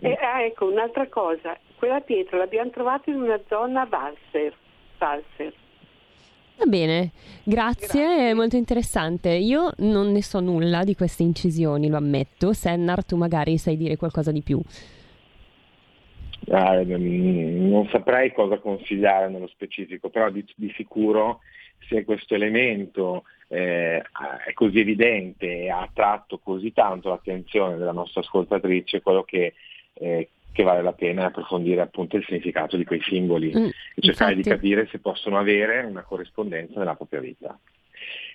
E, ah, ecco, un'altra cosa, quella pietra l'abbiamo trovata in una zona valser. valser
Va bene, grazie, grazie, è molto interessante. Io non ne so nulla di queste incisioni, lo ammetto. Sennar, tu magari sai dire qualcosa di più.
Ah, non saprei cosa consigliare nello specifico, però di, di sicuro se questo elemento eh, è così evidente e ha attratto così tanto l'attenzione della nostra ascoltatrice, quello che eh, che vale la pena approfondire appunto il significato di quei simboli mm, e cercare infatti. di capire se possono avere una corrispondenza nella propria vita.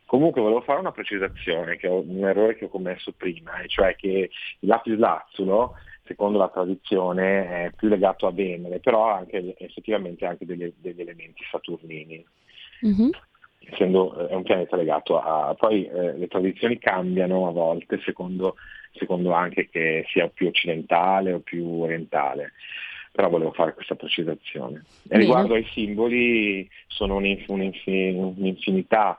Comunque volevo fare una precisazione, che è un errore che ho commesso prima, e cioè che il lapis lazzulo, secondo la tradizione, è più legato a Venere, però ha anche, effettivamente anche degli, degli elementi saturnini. Mm-hmm essendo è un pianeta legato a... Poi eh, le tradizioni cambiano a volte secondo secondo anche che sia più occidentale o più orientale però volevo fare questa precisazione. E riguardo ai simboli sono un'infinità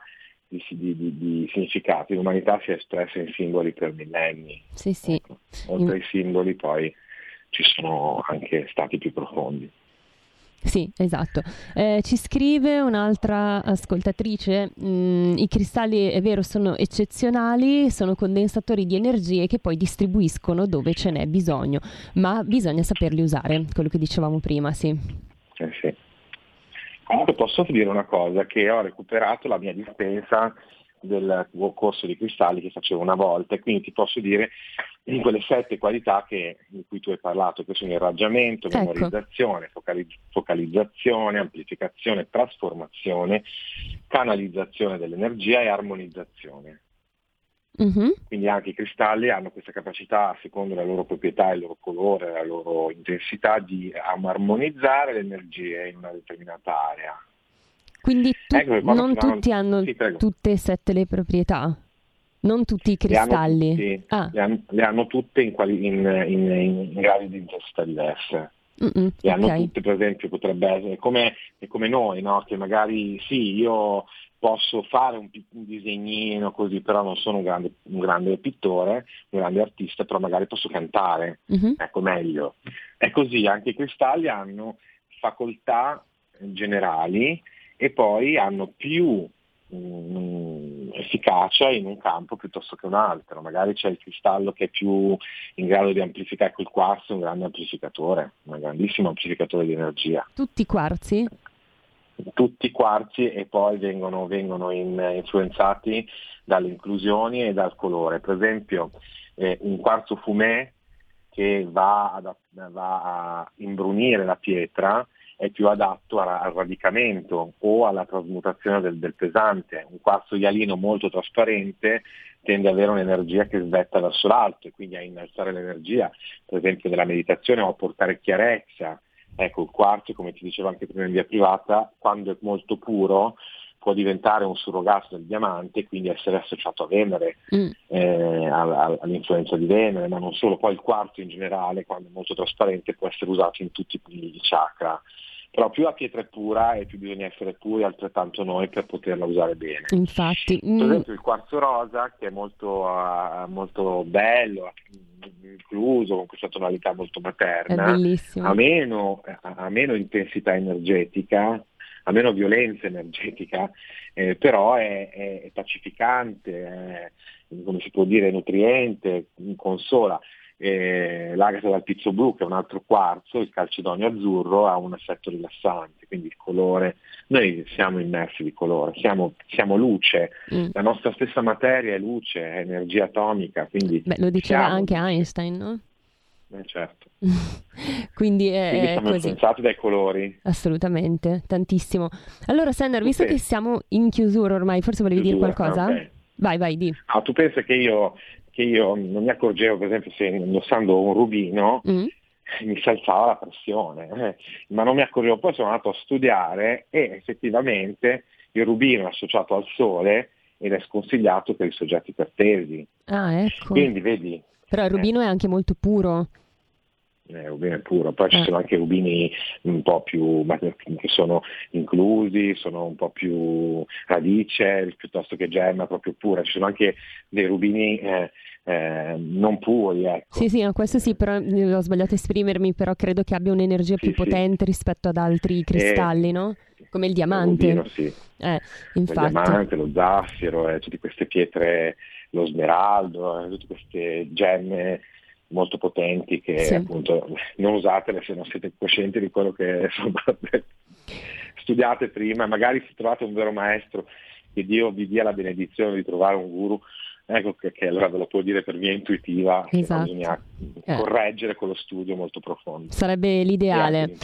di, di, di, significati, l'umanità si è espressa in simboli per millenni.
Sì, sì.
Ecco. Oltre in... ai simboli poi ci sono anche stati più profondi.
Sì, esatto. Eh, ci scrive un'altra ascoltatrice, mm, i cristalli è vero sono eccezionali, sono condensatori di energie che poi distribuiscono dove ce n'è bisogno, ma bisogna saperli usare, quello che dicevamo prima, sì.
Eh sì. Comunque posso dire una cosa, che ho recuperato la mia dispensa del corso di cristalli che facevo una volta e quindi ti posso dire in quelle sette qualità che, di cui tu hai parlato, che sono irraggiamento, ecco. memorizzazione, focalizz- focalizzazione, amplificazione, trasformazione, canalizzazione dell'energia e armonizzazione. Mm-hmm. Quindi anche i cristalli hanno questa capacità, secondo le loro proprietà, il loro colore, la loro intensità, di armonizzare le energie in una determinata area.
Quindi tu, ecco, non tutti hanno sì, tutte e sette le proprietà? Non tutti i cristalli?
Le hanno, tutti, ah. le hanno, le hanno tutte in, quali, in, in, in, gradi di intensità diverse. Mm-mm, le hanno okay. tutte, per esempio, potrebbe essere come, come noi, no? che magari sì, io posso fare un, un, disegnino così, però non sono un grande, un grande, pittore, un grande artista, però magari posso cantare, mm-hmm. ecco meglio. È così, anche i cristalli hanno facoltà generali e poi hanno più um, efficacia in un campo piuttosto che un altro. Magari c'è il cristallo che è più in grado di amplificare, il quarzo è un grande amplificatore, un grandissimo amplificatore di energia.
Tutti i quarzi?
Tutti i quarzi e poi vengono, vengono in, influenzati dalle inclusioni e dal colore. Per esempio eh, un quarzo fumé che va, ad, va a imbrunire la pietra è più adatto al radicamento o alla trasmutazione del, del pesante. Un quarzo ialino molto trasparente tende ad avere un'energia che svetta verso l'alto e quindi a innalzare l'energia, per esempio della meditazione o a portare chiarezza. Ecco, il quarzo, come ti dicevo anche prima in via privata, quando è molto puro può diventare un surrogato del diamante e quindi essere associato a Venere, mm. eh, all'influenza di Venere, ma non solo, poi il quarzo in generale, quando è molto trasparente, può essere usato in tutti i punti di chakra però più la pietra è pura e più bisogna essere puri altrettanto noi per poterla usare bene.
Infatti.
Per mm. esempio il quarzo rosa che è molto, uh, molto bello, incluso con questa tonalità molto materna, ha meno, ha meno intensità energetica, ha meno violenza energetica, eh, però è, è, è pacificante, è, come si può dire, nutriente, consola eh, l'agata dal pizzo blu che è un altro quarzo, il calcedonio azzurro ha un effetto rilassante, quindi il colore, noi siamo immersi di colore, siamo, siamo luce, mm. la nostra stessa materia è luce, è energia atomica, quindi...
Beh, lo diceva siamo... anche Einstein, no?
Eh, certo. [LAUGHS]
Quindi, è,
Quindi siamo
così.
influenzati dai colori.
Assolutamente, tantissimo. Allora, Sander, visto okay. che siamo in chiusura ormai, forse volevi chiusura, dire qualcosa? Okay. Vai, vai, di.
Ah, tu pensi che io che io non mi accorgevo, per esempio, se indossando un rubino mm. [LAUGHS] mi si alzava la pressione, eh, ma non mi accorgevo. Poi sono andato a studiare e effettivamente il rubino è associato al sole ed è sconsigliato per i soggetti ipertesi.
Ah, ecco.
Quindi vedi.
Però il rubino eh, è anche molto puro.
Eh, rubino è puro, poi ci eh. sono anche rubini un po' più che sono inclusi, sono un po' più radice piuttosto che gemma proprio pura, ci sono anche dei rubini eh, eh, non puri. Ecco.
Sì, sì, no, questo sì, però eh, ho sbagliato a esprimermi, però credo che abbia un'energia sì, più sì. potente rispetto ad altri cristalli, no? Come il diamante.
Il rubino, sì.
Eh, infatti.
Il diamante, lo zaffiro, eh, tutte queste pietre, lo smeraldo, tutte queste gemme molto potenti che sì. appunto non usatele se non siete coscienti di quello che [LAUGHS] sono studiate prima, magari se trovate un vero maestro, che Dio vi dia la benedizione di trovare un guru Ecco che, che, allora ve lo può dire per via intuitiva, esatto. bisogna eh. correggere con lo studio molto profondo.
Sarebbe l'ideale.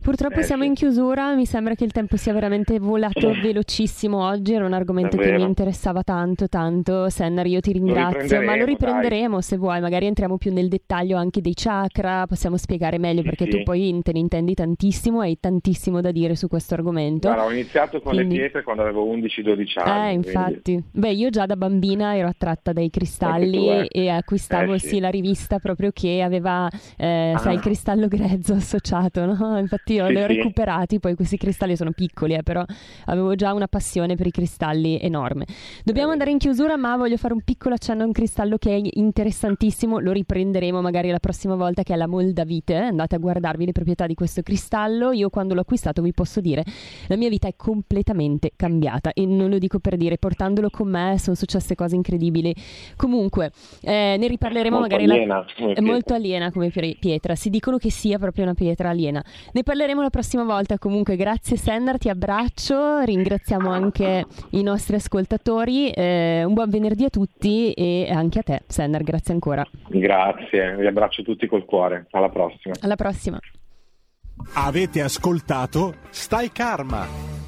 Purtroppo eh, siamo sì. in chiusura, mi sembra che il tempo sia veramente volato velocissimo oggi, era un argomento che mi interessava tanto, tanto. Sennar, io ti ringrazio,
lo
ma lo riprenderemo dai. se vuoi, magari entriamo più nel dettaglio anche dei chakra, possiamo spiegare meglio sì, perché sì. tu poi te ne intendi tantissimo hai tantissimo da dire su questo argomento.
Guarda, ho iniziato con quindi... le pietre quando avevo 11-12 anni.
Eh, infatti. Quindi... Beh, io già da bambina ero attratta dai cristalli e acquistavo eh, sì. sì. la rivista proprio che aveva eh, ah. sai, il cristallo grezzo associato, no? [LAUGHS] Infatti io sì, li ho sì. recuperati, poi questi cristalli sono piccoli, eh, però avevo già una passione per i cristalli enorme. Dobbiamo eh. andare in chiusura, ma voglio fare un piccolo accenno a un cristallo che è interessantissimo, lo riprenderemo magari la prossima volta che è la Moldavite, andate a guardarvi le proprietà di questo cristallo, io quando l'ho acquistato vi posso dire la mia vita è completamente cambiata e non lo dico per dire, portandolo con me sono successe cose incredibili Comunque, eh, ne riparleremo
molto
magari.
Aliena,
la... È molto aliena come pietra. Si dicono che sia proprio una pietra aliena. Ne parleremo la prossima volta. Comunque, grazie Sennar, ti abbraccio. Ringraziamo anche i nostri ascoltatori. Eh, un buon venerdì a tutti e anche a te, Sennar. Grazie ancora.
Grazie, vi abbraccio tutti col cuore. Alla prossima.
Alla prossima.
Avete ascoltato Stai Karma